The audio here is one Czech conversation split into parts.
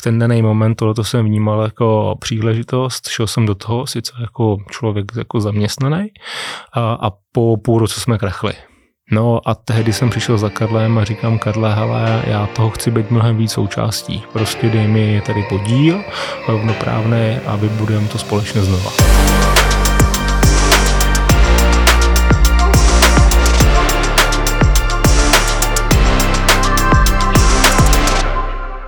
v ten daný moment tohle jsem vnímal jako příležitost, šel jsem do toho sice jako člověk jako zaměstnaný a, a po půl roce jsme krachli. No a tehdy jsem přišel za Karlem a říkám, Karle, hele, já toho chci být mnohem víc součástí. Prostě dej mi tady podíl rovnoprávný a vybudujeme to společně znova.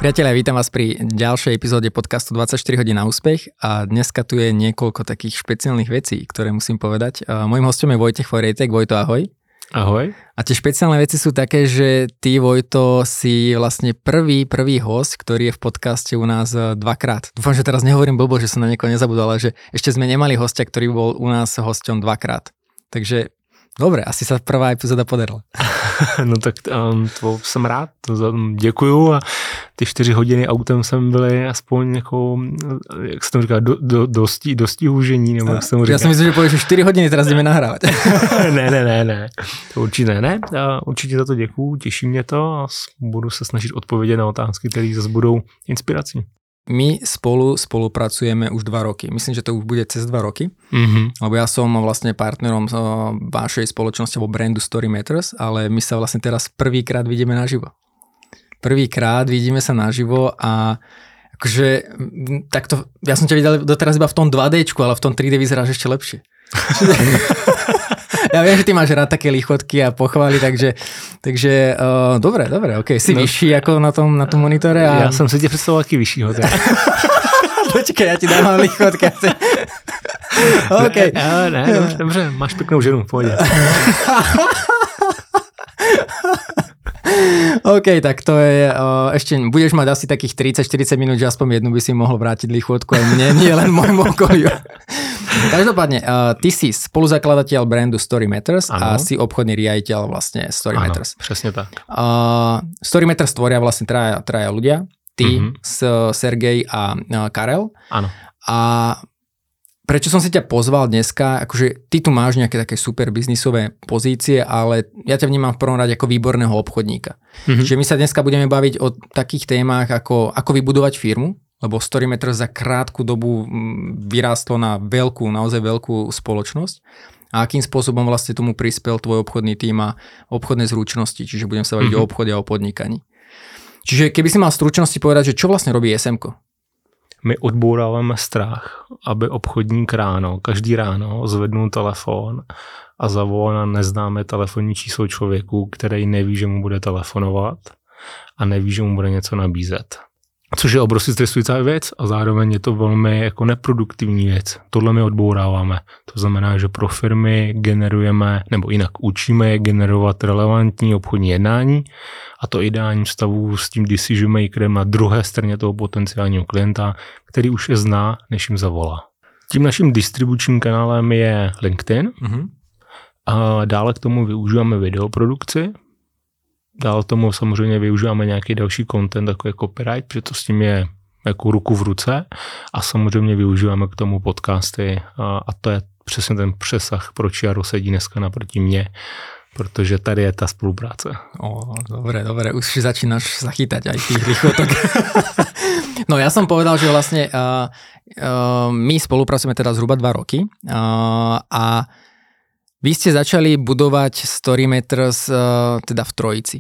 Priatelia, vítam vás pri ďalšej epizóde podcastu 24 hodín na úspech a dneska tu je niekoľko takých špeciálnych vecí, ktoré musím povedať. Mojím hostom je Vojtech Forejtek. Vojto, ahoj. Ahoj. A tie špeciálne veci sú také, že ty, Vojto, si vlastne prvý, prvý host, ktorý je v podcaste u nás e, dvakrát. Dúfam, že teraz nehovorím blbo, že som na niekoho nezabudol, ale že ešte sme nemali hostia, ktorý bol u nás hosťom dvakrát. Takže Dobre, asi sa prvá epizóda podarila. no tak um, to jsem rád, to za, děkuju a ty čtyři hodiny autem jsem byli aspoň jako, jak se to říká, do, do, dosti, dosti hůžení, nebo jak se tomu říká. Já si myslím, že pověš, čtyři hodiny teraz jdeme nahrávat. ne, ne, ne, ne, to určitě ne. A určitě za to děkuju, těší mě to a budu se snažit odpovědět na otázky, které zase budou inspirací. My spolu spolupracujeme už dva roky. Myslím, že to už bude cez dva roky, mm-hmm. lebo ja som vlastne partnerom vašej spoločnosti alebo brandu Story Matters, ale my sa vlastne teraz prvýkrát vidíme naživo. Prvýkrát vidíme sa naživo a akože takto, ja som ťa videl doteraz iba v tom 2D, ale v tom 3D vyzeráš ešte lepšie. ja viem, že ty máš rád také lichotky a pochvály, takže, takže uh, dobre, dobre, ok. Si no. vyšší ako na tom, na tom monitore. A... Já jsem si tě představoval jaký vyššího. Počkej, já ti dám lichotky. ok. Ne, ne, ne dobře, dobře, máš pěknou ženu, pojď. OK, tak to je, uh, ešte budeš mať asi takých 30-40 minút, že aspoň jednu by si mohol vrátiť lichotku aj mne, nie len môjmu okoliu. Každopádne, uh, ty si spoluzakladateľ brandu Story Matters ano. a si obchodný riaditeľ vlastne Story ano, Matters. Přesně tak. Uh, Story Matters tvoria vlastne traja, traja ľudia. Ty, mm-hmm. s, Sergej a uh, Karel. Áno. A prečo som si ťa pozval dneska, akože ty tu máš nejaké také super biznisové pozície, ale ja ťa vnímam v prvom rade ako výborného obchodníka. Mm-hmm. Čiže my sa dneska budeme baviť o takých témach, ako, ako vybudovať firmu, lebo Storymeter za krátku dobu mm, vyrástlo na veľkú, naozaj veľkú spoločnosť a akým spôsobom vlastne tomu prispel tvoj obchodný tým a obchodné zručnosti, čiže budem sa baviť mm-hmm. o mhm. obchode a o podnikaní. Čiže keby si mal stručnosti povedať, že čo vlastne robí SMK? My odbouráváme strach, aby obchodník ráno, každý ráno zvednul telefon a zavolal na neznámé telefonní číslo člověku, který neví, že mu bude telefonovat a neví, že mu bude něco nabízet. Což je obrovsky stresující věc a zároveň je to velmi jako neproduktivní věc. Tohle my odbouráváme. To znamená, že pro firmy generujeme, nebo jinak učíme je generovat relevantní obchodní jednání a to ideálním stavu s tím decision makerem na druhé straně toho potenciálního klienta, který už je zná, než jim zavolá. Tím naším distribučním kanálem je LinkedIn. Mm-hmm. A dále k tomu využíváme videoprodukci, Dál tomu samozřejmě využíváme nějaký další content, jako je copyright, protože to s tím je jako ruku v ruce. A samozřejmě využíváme k tomu podcasty. A, a to je přesně ten přesah, proč Jaro sedí dneska naproti mě, protože tady je ta spolupráce. O, dobre, dobre, už začínaš zachytať aj tých lichotok. no ja som povedal, že vlastne uh, uh, my spolupracujeme teda zhruba dva roky. Uh, a vy ste začali budovať Storymeters uh, teda v Trojici.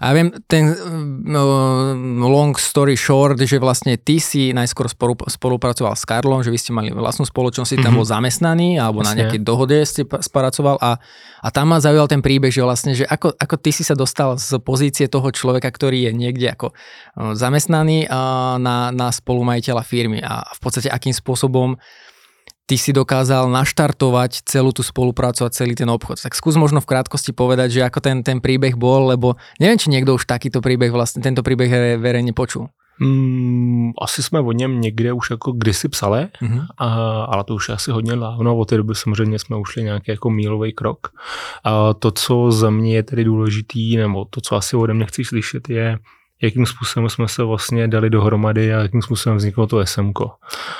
A ja viem, ten uh, long story short, že vlastne ty si najskôr spolupracoval s Karlom, že vy ste mali vlastnú spoločnosť, mm-hmm. tam mhm. bol zamestnaný, alebo Jasne. na nejakej dohode ste spracoval a, a tam ma zaujal ten príbeh, že vlastne, že ako, ako ty si sa dostal z pozície toho človeka, ktorý je niekde ako zamestnaný uh, na, na spolumajiteľa firmy a v podstate akým spôsobom ty si dokázal naštartovať celú tú spoluprácu a celý ten obchod. Tak skús možno v krátkosti povedať, že ako ten, ten príbeh bol, lebo neviem, či niekto už takýto príbeh vlastne, tento príbeh verejne počul. Mm, asi jsme o něm někde už jako kdysi psali, mm-hmm. a, ale to už je asi hodně dávno, od té doby samozřejmě jsme ušli nějaký jako mílový krok. A to, co za mě je tedy důležitý, nebo to, co asi ode mě chci slyšet, je, jakým způsobem jsme se vlastně dali dohromady a jakým způsobem vzniklo to SMK.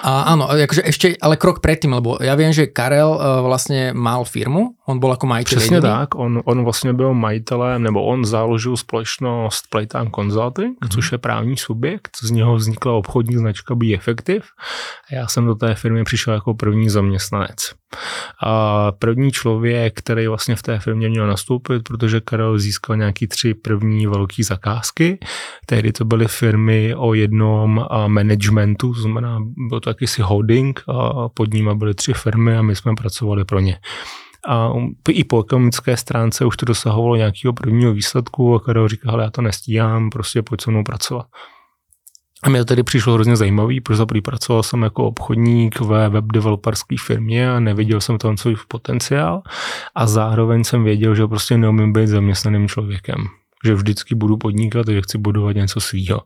A áno, akože ešte, ale krok predtým, lebo ja viem, že Karel uh, vlastně mal firmu, on byl jako majitel Přesně jediný. tak, on, on vlastně byl majitelem, nebo on založil společnost Playtime Consulting, mm-hmm. což je právní subjekt, z něho vznikla obchodní značka Be Effective a já jsem do té firmy přišel jako první zaměstnanec. A první člověk, který vlastně v té firmě měl nastoupit, protože Karel získal nějaký tři první velké zakázky. Tehdy to byly firmy o jednom managementu, to znamená, byl to jakýsi holding a pod ním byly tři firmy a my jsme pracovali pro ně. A i po ekonomické stránce už to dosahovalo nějakého prvního výsledku a Karel říkal, já to nestíhám, prostě pojď se mnou pracovat. A mě to tedy přišlo hrozně zajímavý, protože pracoval jsem jako obchodník ve web developerské firmě a neviděl jsem tam svůj potenciál a zároveň jsem věděl, že prostě neumím být zaměstnaným člověkem že vždycky budu podnikat a že chci budovat něco svýho.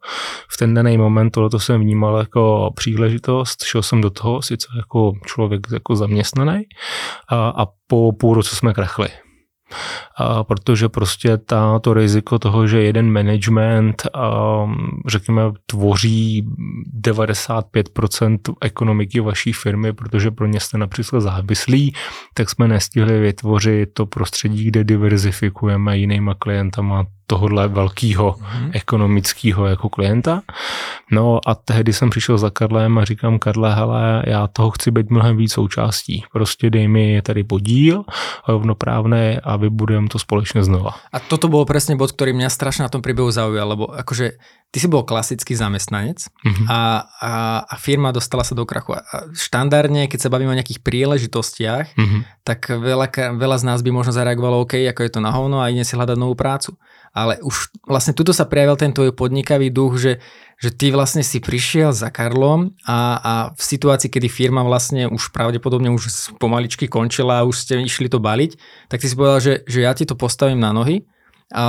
V ten daný moment tohle jsem vnímal jako příležitost, šel jsem do toho sice jako člověk jako zaměstnaný a, a po půl roce jsme krachli a protože prostě ta, to riziko toho, že jeden management, a, řekněme, tvoří 95% ekonomiky vaší firmy, protože pro ně jste například závislí, tak jsme nestihli vytvořit to prostředí, kde diverzifikujeme jinýma klientama tohohle velkého mm-hmm. ekonomického jako klienta. No a tehdy jsem přišel za Karlem a říkám, Karle, hele, já toho chci být mnohem víc součástí. Prostě dej mi tady podíl rovnoprávné a vybudujeme to společně znova. A toto bol presne bod, ktorý mňa strašne na tom príbehu zaujal, lebo akože ty si bol klasický zamestnanec mm-hmm. a, a, a firma dostala sa do krachu. A štandardne, keď sa bavíme o nejakých príležitostiach, mm-hmm. tak veľa, veľa z nás by možno zareagovalo, OK, ako je to na hovno a ide si hľadať novú prácu ale už vlastne tuto sa prejavil ten tvoj podnikavý duch, že, že ty vlastne si prišiel za Karlom a, a v situácii, kedy firma vlastne už pravdepodobne už pomaličky končila a už ste išli to baliť, tak ty si povedal, že, že ja ti to postavím na nohy a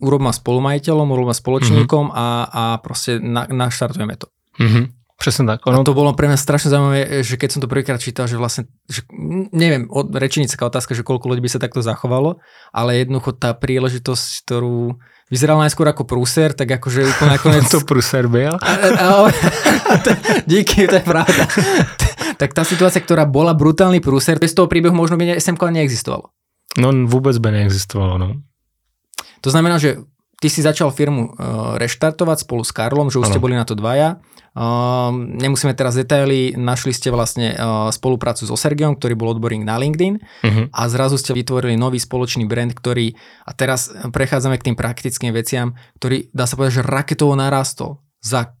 urob ma spolumajiteľom, urob ma spoločníkom mm-hmm. a, a proste na, naštartujeme to. Mm-hmm. Přesně tak. Ono... A to bolo pre mňa strašne zaujímavé, že keď som to prvýkrát čítal, že vlastne, že, neviem, rečenická otázka, že koľko ľudí by sa takto zachovalo, ale jednoducho tá príležitosť, ktorú vyzeral najskôr ako prúser, tak akože úplne nakoniec... to prúser byl? Díky, to je pravda. tak tá situácia, ktorá bola brutálny prúser, bez toho príbehu možno by SMK neexistovalo. No vôbec by neexistovalo, no. To znamená, že ty si začal firmu uh, reštartovať spolu s Karlom, že už ano. ste boli na to dvaja Uh, nemusíme teraz detaily, našli ste vlastne uh, spoluprácu so Sergiom, ktorý bol odborník na LinkedIn uh-huh. a zrazu ste vytvorili nový spoločný brand, ktorý, a teraz prechádzame k tým praktickým veciam, ktorý dá sa povedať, že raketovo narastol za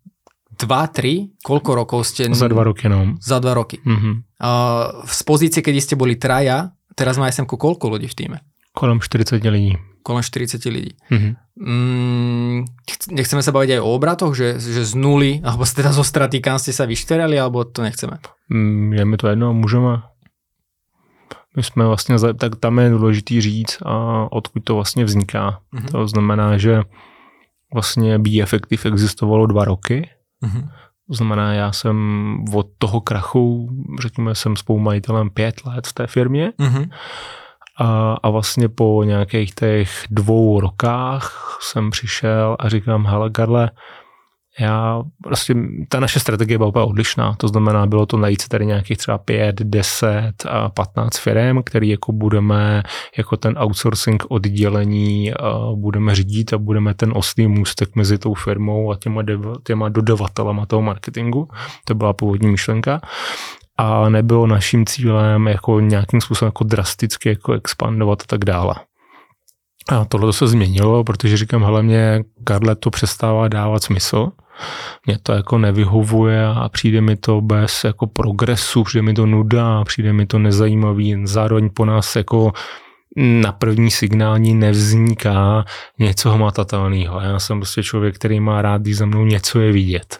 2-3, koľko rokov ste... Za dva roky, no. Za dva roky. Uh-huh. Uh, z pozície, keď ste boli traja, teraz má SMK koľko ľudí v týme? Kolem 40 lidí kolem 40 lidí. Mm-hmm. Mm, nechceme sa baviť aj o obratoch, že, že z nuly, alebo teda zo straty, kam ste sa vyštverali, alebo to nechceme? Mm, je mi to jedno, můžeme. My jsme vlastně, tak tam je důležitý říct, a odkud to vlastně vzniká. Mm-hmm. To znamená, že vlastně Be Effective existovalo dva roky. Mm-hmm. To znamená, já jsem od toho krachu, řekněme, jsem spolumajitelem pět let v té firmě. Mm-hmm. A, a vlastně po nějakých těch dvou rokách jsem přišel a říkám, hele Karle, já prostě, ta naše strategie byla úplně odlišná, to znamená, bylo to najít tady nějakých třeba 5, 10 a 15 firm, který jako budeme, jako ten outsourcing oddělení budeme řídit a budeme ten oslý můstek mezi tou firmou a těma, těma dodavatelama toho marketingu. To byla původní myšlenka a nebylo naším cílem jako nějakým způsobem jako drasticky jako expandovat a tak dále. A tohle se změnilo, protože říkám, hele, mě Karle to přestává dávat smysl. Mě to jako nevyhovuje a přijde mi to bez jako progresu, přijde mi to nuda, přijde mi to nezajímavý. Zároveň po nás jako na první signální nevzniká něco hmatatelného. Já jsem prostě člověk, který má rád, když za mnou něco je vidět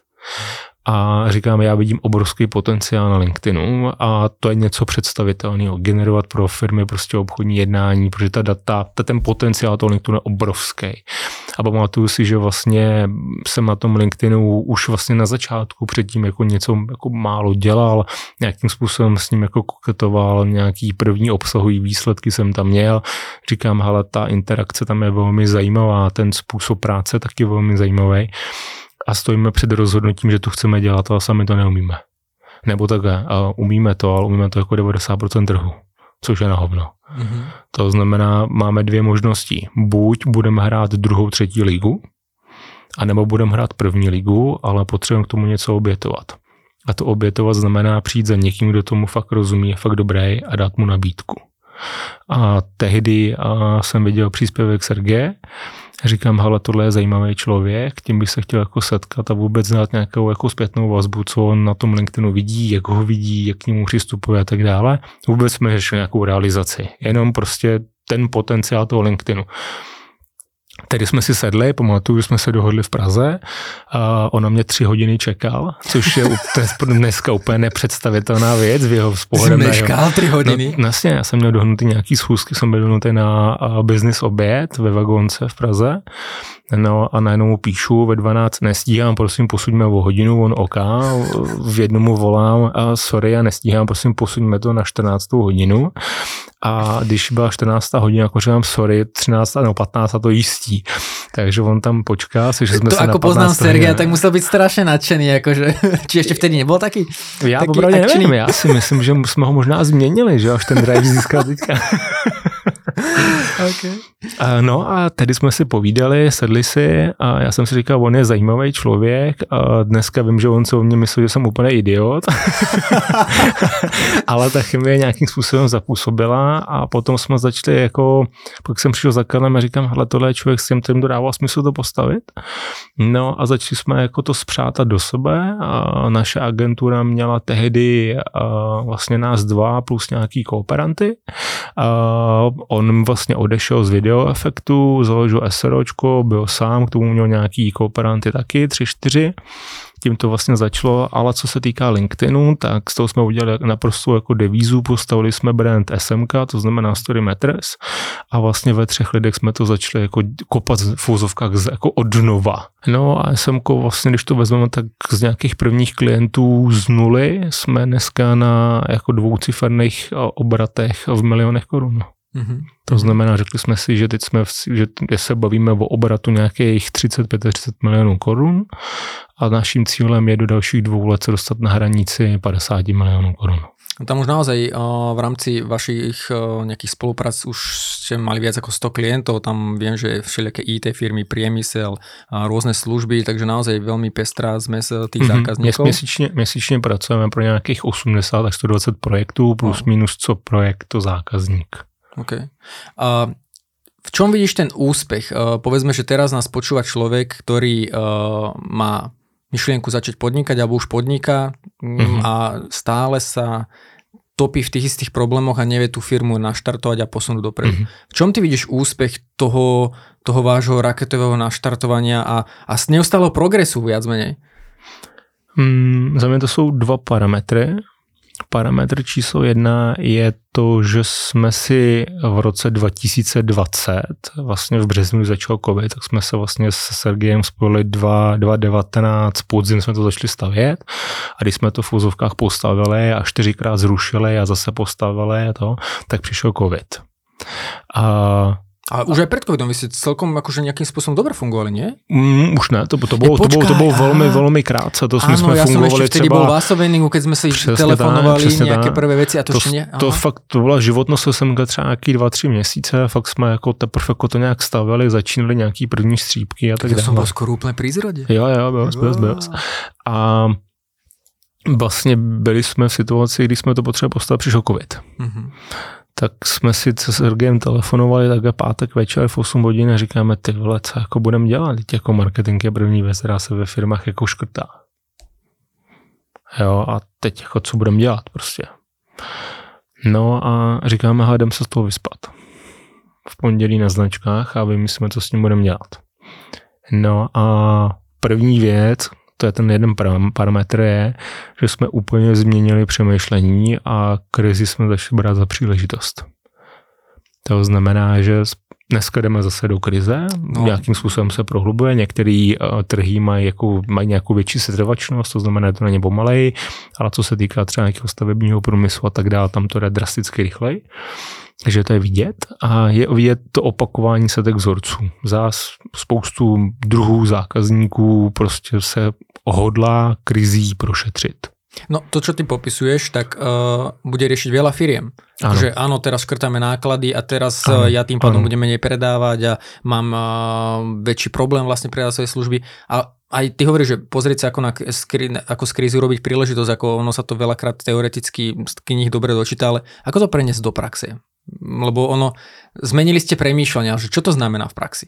a říkám, já vidím obrovský potenciál na LinkedInu a to je něco představitelného, generovat pro firmy prostě obchodní jednání, protože ta data, ta, ten potenciál toho LinkedInu je obrovský. A pamatuju si, že vlastně jsem na tom LinkedInu už vlastně na začátku předtím jako něco jako málo dělal, nějakým způsobem s ním jako koketoval, nějaký první obsahový výsledky jsem tam měl. Říkám, hele, ta interakce tam je velmi zajímavá, ten způsob práce taky velmi zajímavý a stojíme před rozhodnutím, že to chceme dělat, ale sami to neumíme. Nebo takhle, umíme to, ale umíme to jako 90% trhu, což je na hovno. Mm-hmm. To znamená, máme dvě možnosti. Buď budeme hrát druhou, třetí ligu, anebo budeme hrát první ligu, ale potřebujeme k tomu něco obětovat. A to obětovat znamená přijít za někým, kdo tomu fakt rozumí, je fakt dobrý a dát mu nabídku. A tehdy a jsem viděl příspěvek Sergeje, říkám, hele, tohle je zajímavý člověk, tím bych se chtěl jako setkat a vůbec znát nějakou jako zpětnou vazbu, co on na tom LinkedInu vidí, jak ho vidí, jak k němu přistupuje a tak dále. Vůbec jsme řešili nějakou realizaci, jenom prostě ten potenciál toho LinkedInu. Tedy jsme si sedli, pamatuju, jsme se dohodli v Praze a ona mě tři hodiny čekal, což je dneska úplně nepředstavitelná věc v jeho. Jsi jeho... tři hodiny? No, vlastně, já jsem měl dohnutý nějaký schůzky, jsem byl dohnutý na business oběd ve Vagonce v Praze No a najednou mu píšu ve 12, nestíhám, prosím, posuďme o hodinu, on oká, v jednomu volám, a sorry, já nestíhám, prosím, posuďme to na 14. hodinu. A když byla 14. hodina, jako říkám, sorry, 13. nebo 15. to jistí. Takže on tam počká, že jsme to se jako poznám Sergeja, tak musel být strašně nadšený, jakože, či ještě vtedy nebyl taky? Já taky nevím, já si myslím, že jsme ho možná změnili, že až ten drive získal teďka. okay. No a tedy jsme si povídali, sedli si a já jsem si říkal, on je zajímavý člověk a dneska vím, že on se o mě myslí, že jsem úplně idiot, ale ta chemie nějakým způsobem zapůsobila a potom jsme začali jako, pak jsem přišel za kanem a říkám, hele, tohle je člověk, s tím, kterým to dává smysl to postavit. No a začali jsme jako to zpřátat do sebe a naše agentura měla tehdy vlastně nás dva plus nějaký kooperanty. On vlastně odešel z video efektu, založil SROčko, byl sám, k tomu měl nějaký kooperanty taky, tři, čtyři tím to vlastně začalo, ale co se týká LinkedInu, tak z toho jsme udělali naprosto jako devízu, postavili jsme brand SMK, to znamená Story Matters a vlastně ve třech lidech jsme to začali jako kopat v fúzovkách jako od nova. No a SMK vlastně, když to vezmeme, tak z nějakých prvních klientů z nuly jsme dneska na jako dvouciferných obratech v milionech korun. Mm-hmm. To znamená, řekli jsme si, že teď jsme, v, že se bavíme o obratu nějakých 30-35 milionů korun a naším cílem je do dalších dvou let se dostat na hranici 50 milionů korun. Tam už naozaj v rámci vašich nejakých spoluprác už ste mali viac ako 100 klientov, tam viem, že všelijaké IT firmy, priemysel, rôzne služby, takže naozaj veľmi pestrá zmes tých mm-hmm. zákazníkov. Měsíčně, měsíčně pracujeme pro nějakých 80 až 120 projektů plus no. minus co projekt to zákazník. Okay. A v čom vidíš ten úspech? Povedzme, že teraz nás počúva človek, ktorý uh, má myšlienku začať podnikať alebo už podniká mm-hmm. a stále sa topí v tých istých problémoch a nevie tú firmu naštartovať a posunúť dopredu. Mm-hmm. V čom ty vidíš úspech toho, toho vášho raketového naštartovania a, a z neustáleho progresu viac menej? Mm, za mě to jsou dva parametry. Parametr číslo jedna je to, že jsme si v roce 2020, vlastně v březnu, začal covid, tak jsme se vlastně s Sergejem spojili 2019, podzim jsme to začali stavět a když jsme to v úzovkách postavili a čtyřikrát zrušili a zase postavili a to, tak přišel covid. A a už aj pred covidom vy ste celkom akože nejakým spôsobom dobre fungovali, nie? Mm, už ne, to, to, bolo, to, bolo, to bolo veľmi, veľmi krátce. To sme, sme ja fungovali som ešte vtedy bol v Asoveningu, keď sme si telefonovali tak, nejaké tak. prvé veci a to, to ešte nie. To fakt, to byla životnost SMG třeba nějaký dva, tři měsíce a fakt jsme jako teprve jako to nějak stavili, začínali nějaký první střípky a tak, dále. To som bol skoro úplne pri zrode. Jo, jo, byl, byl, byl. A vlastně byli jsme v situaci, kdy jsme to potřebovali postavit, přišel covid. Mm-hmm tak jsme si s Sergejem telefonovali takhle pátek večer v 8 hodin a říkáme, ty vole, co jako budeme dělat? Teď jako marketing je první věc, která se ve firmách jako škrtá. Jo, a teď jako co budeme dělat prostě. No a říkáme, hledem se z toho vyspat. V pondělí na značkách a vymyslíme, co s ním budeme dělat. No a první věc, to je ten jeden parametr, je, že jsme úplně změnili přemýšlení a krizi jsme začali brát za příležitost. To znamená, že Dneska jdeme zase do krize, no. nějakým způsobem se prohlubuje, některé uh, trhy mají, jako, mají nějakou větší setrvačnost, to znamená, že to není pomalej, ale co se týká třeba nějakého stavebního průmyslu a tak dále, tam to jde drasticky rychleji. Takže to je vidět a je vidět to opakování se těch vzorců. Zás spoustu druhů zákazníků prostě se ohodlá krizí prošetřit. No to, čo ty popisuješ, tak uh, bude riešiť veľa firiem. Ano. Že áno, teraz škrtáme náklady a teraz ano. ja tým pádom ano. budem menej predávať a mám uh, väčší problém vlastne predávať svoje služby. A aj ty hovoríš, že pozrieť sa ako, na, ako z krízy urobiť príležitosť, ako ono sa to veľakrát teoreticky z knih dobre dočíta, ale ako to preniesť do praxe? Lebo ono, zmenili ste premýšľania, že čo to znamená v praxi?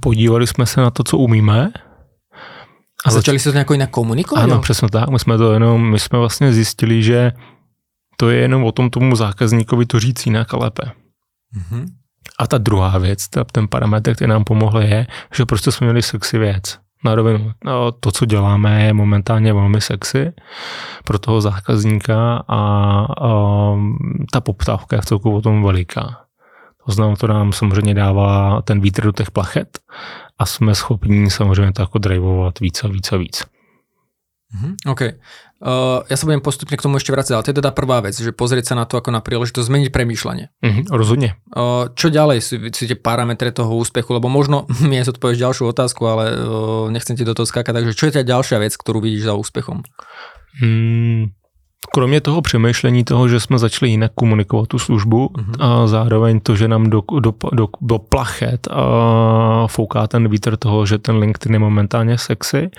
Podívali jsme se na to, co umíme a začali jste to nějak jinak komunikovat? Ano, přesně tak. My jsme to jenom, my jsme vlastně zjistili, že to je jenom o tom tomu zákazníkovi to říct jinak a lépe. Mm-hmm. A ta druhá věc, ta, ten parametr, který nám pomohl, je, že prostě jsme měli sexy věc. Na rovinu. No, to, co děláme, je momentálně velmi sexy pro toho zákazníka a, a ta poptávka je v celku o tom veliká. To znamená, to nám samozřejmě dává ten vítr do těch plachet a jsme schopní samozřejmě to jako drivovat víc a víc a víc. Mm-hmm, OK. Uh, ja sa budem postupne k tomu ešte vrátiť, ale to je teda prvá vec, že pozrieť sa na to ako na príležitosť, zmeniť premýšľanie. Mm-hmm, rozhodne. Uh, čo ďalej sú, sú tie parametre toho úspechu, lebo možno mi aj odpovieš ďalšiu otázku, ale uh, nechcem ti do toho skákať, takže čo je tá ďalšia vec, ktorú vidíš za úspechom? Mm, Kromě toho přemýšlení toho, že jsme začali jinak komunikovat tu službu mm-hmm. a zároveň to, že nám do, do, do, do plachet a fouká ten vítr toho, že ten LinkedIn je momentálně sexy,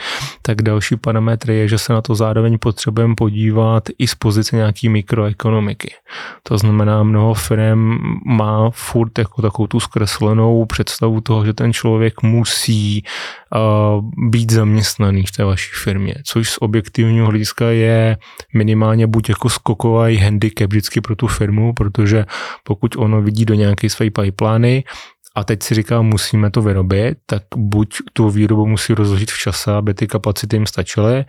tak další parametr je, že se na to zároveň potřebujeme podívat i z pozice nějaký mikroekonomiky. To znamená, mnoho firm má furt jako takovou tu zkreslenou představu toho, že ten člověk musí uh, být zaměstnaný v té vaší firmě, což z objektivního hlediska je minimálně buď jako skokový handicap vždycky pro tu firmu, protože pokud ono vidí do nějaké své pipeliny, a teď si říká, musíme to vyrobit, tak buď tu výrobu musí rozložit v čase, aby ty kapacity jim stačily,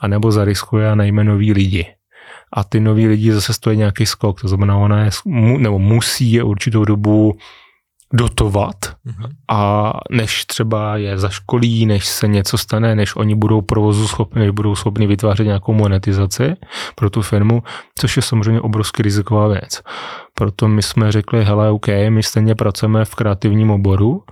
anebo zariskuje a najme nový lidi. A ty noví lidi zase stojí nějaký skok, to znamená, ona je, nebo musí je určitou dobu dotovat mm-hmm. a než třeba je zaškolí, než se něco stane, než oni budou provozu schopni, než budou schopni vytvářet nějakou monetizaci pro tu firmu, což je samozřejmě obrovský riziková věc. Proto my jsme řekli, hele, OK, my stejně pracujeme v kreativním oboru,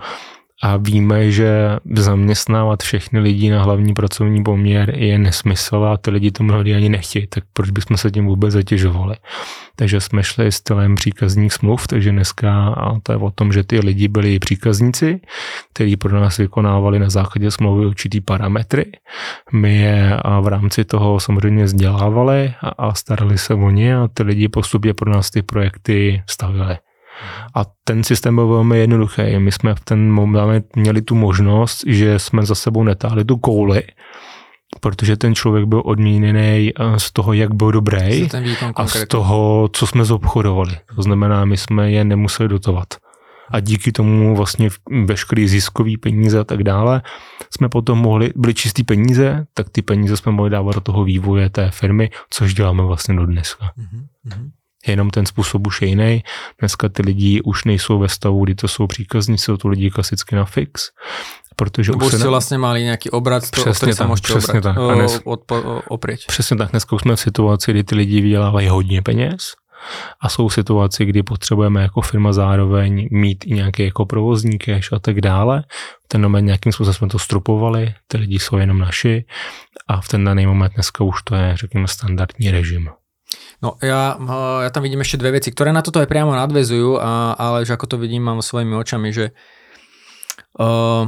a víme, že zaměstnávat všechny lidi na hlavní pracovní poměr je nesmysl a ty lidi to mnohdy ani nechtějí, tak proč bychom se tím vůbec zatěžovali. Takže jsme šli stylem příkazních smluv, takže dneska a to je o tom, že ty lidi byli příkazníci, kteří pro nás vykonávali na základě smlouvy určitý parametry. My je v rámci toho samozřejmě vzdělávali a starali se o ně a ty lidi postupně pro nás ty projekty stavili. A ten systém byl velmi jednoduchý. My jsme v ten moment měli tu možnost, že jsme za sebou netáhli tu kouli, protože ten člověk byl odměněný eh, z toho, jak byl dobrý a z toho, co jsme zobchodovali. To znamená, my jsme je nemuseli dotovat. A díky tomu vlastně veškerý ziskový peníze a tak dále jsme potom mohli, byly čistý peníze, tak ty peníze jsme mohli dávat do toho vývoje té firmy, což děláme vlastně do dneska. Mm-hmm jenom ten způsob už je jiný. Dneska ty lidi už nejsou ve stavu, kdy to jsou příkazníci, jsou to lidi klasicky na fix. Protože už jste vlastně mali nějaký obrat, přesně tak, přesně tak. A dnes, od, opřeť. Přesně tak, dneska už jsme v situaci, kdy ty lidi vydělávají hodně peněz a jsou v situaci, kdy potřebujeme jako firma zároveň mít i nějaký jako provozní cash a tak dále. V ten moment nějakým způsobem jsme to strupovali, ty lidi jsou jenom naši a v ten daný moment dneska už to je, řekněme, standardní režim. No ja, ja tam vidím ešte dve veci, ktoré na toto aj priamo nadvezujú, a, ale že ako to vidím, mám svojimi očami, že uh,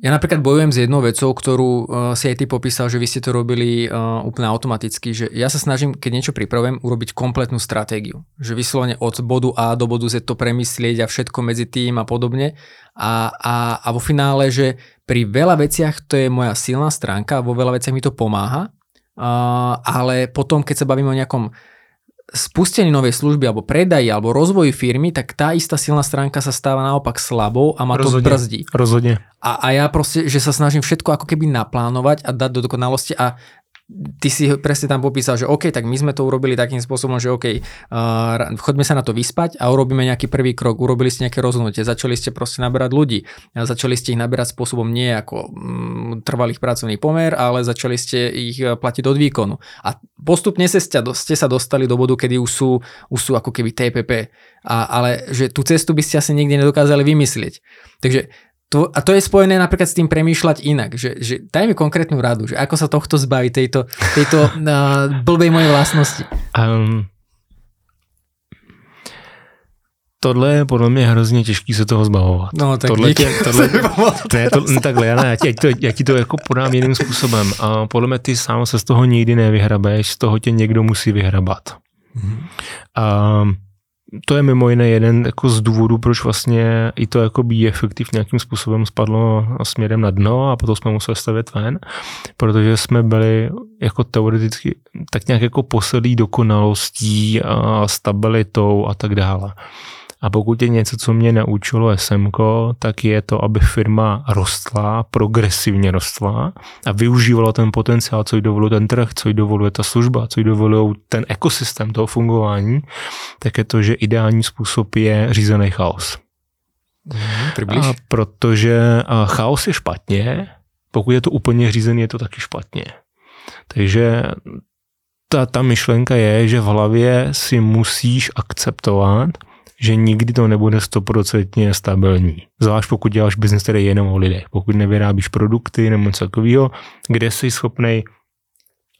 ja napríklad bojujem s jednou vecou, ktorú uh, si aj ty popísal, že vy ste to robili uh, úplne automaticky, že ja sa snažím, keď niečo pripravujem, urobiť kompletnú stratégiu. Že vyslovene od bodu A do bodu Z to premyslieť a všetko medzi tým a podobne. A, a, a vo finále, že pri veľa veciach to je moja silná stránka, vo veľa veciach mi to pomáha, uh, ale potom, keď sa bavíme o nejakom spustení novej služby alebo predaji alebo rozvoji firmy, tak tá istá silná stránka sa stáva naopak slabou a ma to brzdí. Rozhodne. A, a ja proste, že sa snažím všetko ako keby naplánovať a dať do dokonalosti a ty si presne tam popísal, že OK, tak my sme to urobili takým spôsobom, že OK, uh, chodme sa na to vyspať a urobíme nejaký prvý krok, urobili ste nejaké rozhodnutie, začali ste proste naberať ľudí, začali ste ich naberať spôsobom nie ako mm, trvalých pracovný pomer, ale začali ste ich e, platiť od výkonu. A postupne ste, ste sa dostali do bodu, kedy už sú, už sú ako keby TPP, a, ale že tú cestu by ste asi nikdy nedokázali vymyslieť. Takže to, a to je spojené napríklad s tým premýšľať inak, že, že daj mi konkrétnu radu, že ako sa tohto zbaviť, tejto, tejto uh, blbej mojej vlastnosti. Um, tohle je podle mě hrozně těžký se toho zbavovat. No, tak tohle díky. Tě, tohle, to je to, no, takhle, já, ti, já, ti to, já ti to jako podám jiným způsobem. A podle mě ty sám se z toho nikdy nevyhrabeš, z toho tě někdo musí vyhrabat. Mm-hmm. A to je mimo jiné jeden jako z důvodů, proč vlastně i to jako efektiv nějakým způsobem spadlo směrem na dno a potom jsme museli stavět ven, protože jsme byli jako teoreticky tak nějak jako posedlí dokonalostí a stabilitou a tak dále. A pokud je něco, co mě naučilo SMK, tak je to, aby firma rostla, progresivně rostla a využívala ten potenciál, co jí dovoluje ten trh, co jí dovoluje ta služba, co jí dovoluje ten ekosystém toho fungování, tak je to, že ideální způsob je řízený chaos. Mm, a protože a chaos je špatně, pokud je to úplně řízený, je to taky špatně. Takže ta, ta myšlenka je, že v hlavě si musíš akceptovat, že nikdy to nebude stoprocentně stabilní. Zvlášť pokud děláš biznes, který je jenom o lidech. Pokud nevyrábíš produkty nebo něco takového, kde jsi schopný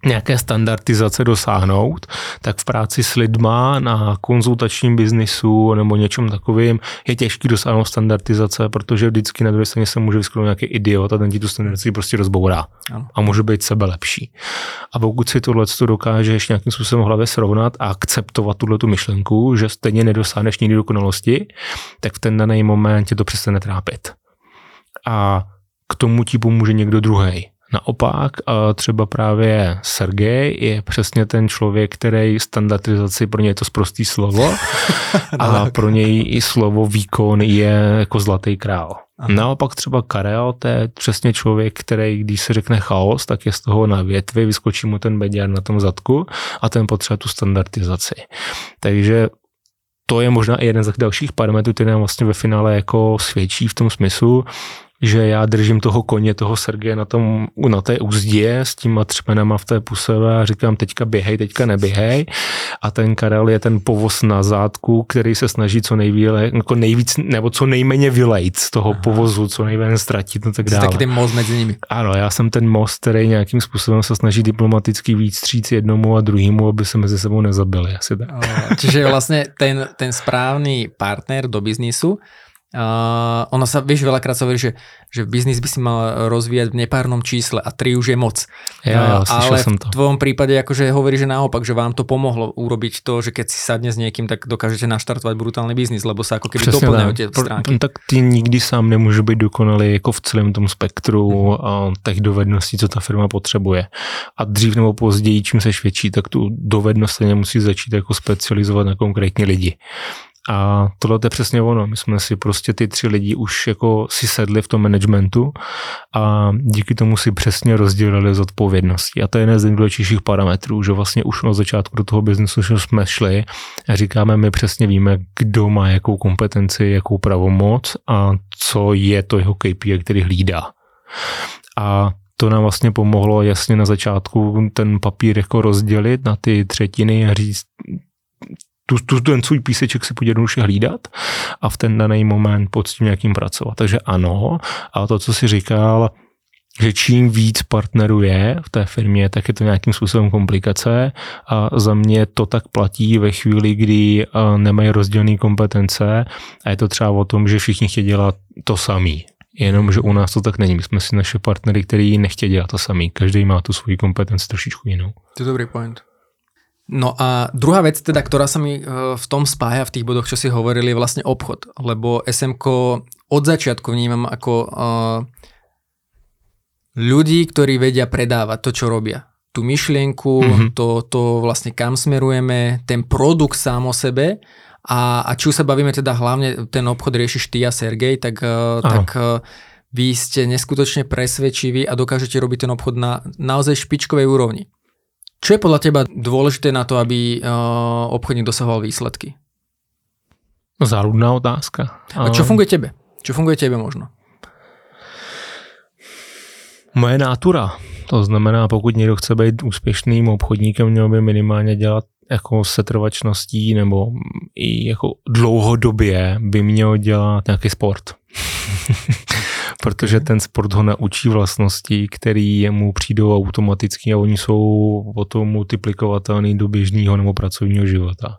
nějaké standardizace dosáhnout, tak v práci s lidma na konzultačním biznisu nebo něčem takovým je těžký dosáhnout standardizace, protože vždycky na druhé straně se může vyskytnout nějaký idiot a ten ti tu standardizaci prostě rozbourá a může být sebe lepší. A pokud si tohle dokážeš nějakým způsobem v hlavě srovnat a akceptovat tuhle tu myšlenku, že stejně nedosáhneš nikdy dokonalosti, tak v ten daný moment tě to přestane trápit. A k tomu ti pomůže někdo druhý. Naopak třeba právě Sergej je přesně ten člověk, který standardizaci, pro něj je to zprostý slovo a pro něj i slovo výkon je jako zlatý král. Aha. Naopak třeba Karel, to je přesně člověk, který, když se řekne chaos, tak je z toho na větvi, vyskočí mu ten beďar na tom zadku a ten potřebuje tu standardizaci. Takže to je možná i jeden z dalších parametrů, který nám vlastně ve finále jako svědčí v tom smyslu, že já držím toho koně, toho Sergeje na, tom, na té úzdě s těma třmenama v té puseve a říkám teďka běhej, teďka neběhej. A ten Karel je ten povoz na zádku, který se snaží co nejvíce, jako nejvíc, nebo co nejméně vylejt z toho Aha. povozu, co nejméně ztratit a tak dále. Taky ten most mezi nimi. Ano, já jsem ten most, který nějakým způsobem se snaží diplomaticky víc stříc jednomu a druhému, aby se mezi sebou nezabili. Asi tak. čiže vlastně ten, ten správný partner do biznisu Uh, ono sa, vieš, veľakrát sa hovorí, že, že biznis by si mal rozvíjať v nepárnom čísle a tri už je moc. Ja, ja, ale som to. v tvojom prípade akože hovorí, že naopak, že vám to pomohlo urobiť to, že keď si sadne s niekým, tak dokážete naštartovať brutálny biznis, lebo sa ako keby doplňajú tie stránky. Tak ty nikdy sám nemůže být dokonalý jako v celém tom spektru mm. těch dovedností, co ta firma potřebuje. A dřív nebo později, čím se větší, tak tu dovednost se musí začít jako specializovat na konkrétní lidi. A tohle je přesně ono. My jsme si prostě ty tři lidi už jako si sedli v tom managementu a díky tomu si přesně rozdělili zodpovědnosti. A to je jeden z nejdůležitějších parametrů, že vlastně už na začátku do toho biznesu jsme šli a říkáme, my přesně víme, kdo má jakou kompetenci, jakou pravomoc a co je to jeho KPI, který hlídá. A to nám vlastně pomohlo jasně na začátku ten papír jako rozdělit na ty třetiny a říct, tu, tu, ten svůj píseček si jednoduše hlídat a v ten daný moment pod tím nějakým pracovat. Takže ano, a to, co si říkal, že čím víc partnerů je v té firmě, tak je to nějakým způsobem komplikace a za mě to tak platí ve chvíli, kdy nemají rozdělené kompetence a je to třeba o tom, že všichni chtějí dělat to samý. Jenom, že u nás to tak není. My jsme si naše partnery, který nechtějí dělat to samý. Každý má tu svoji kompetenci trošičku jinou. To je dobrý point. No a druhá vec teda, ktorá sa mi e, v tom spája v tých bodoch, čo si hovorili, je vlastne obchod. Lebo SMK od začiatku vnímam ako uh, ľudí, ktorí vedia predávať to, čo robia. Tú myšlienku, mm-hmm. to, to vlastne kam smerujeme, ten produkt sám o sebe a, a či už sa bavíme teda hlavne, ten obchod riešiš ty a Sergej, tak, uh, tak uh, vy ste neskutočne presvedčiví a dokážete robiť ten obchod na naozaj špičkovej úrovni. Čo je podľa teba dôležité na to, aby uh, obchodník dosahoval výsledky? Záludná otázka. A čo funguje tebe? Čo funguje tebe možno? Moje nátura. To znamená, pokud někdo chce být úspěšným obchodníkem, měl by minimálně dělat jako setrvačností nebo i jako dlouhodobě by měl dělat nějaký sport. Protože ten sport ho naučí vlastnosti, které mu přijdou automaticky a oni jsou potom multiplikovatelný do běžného nebo pracovního života.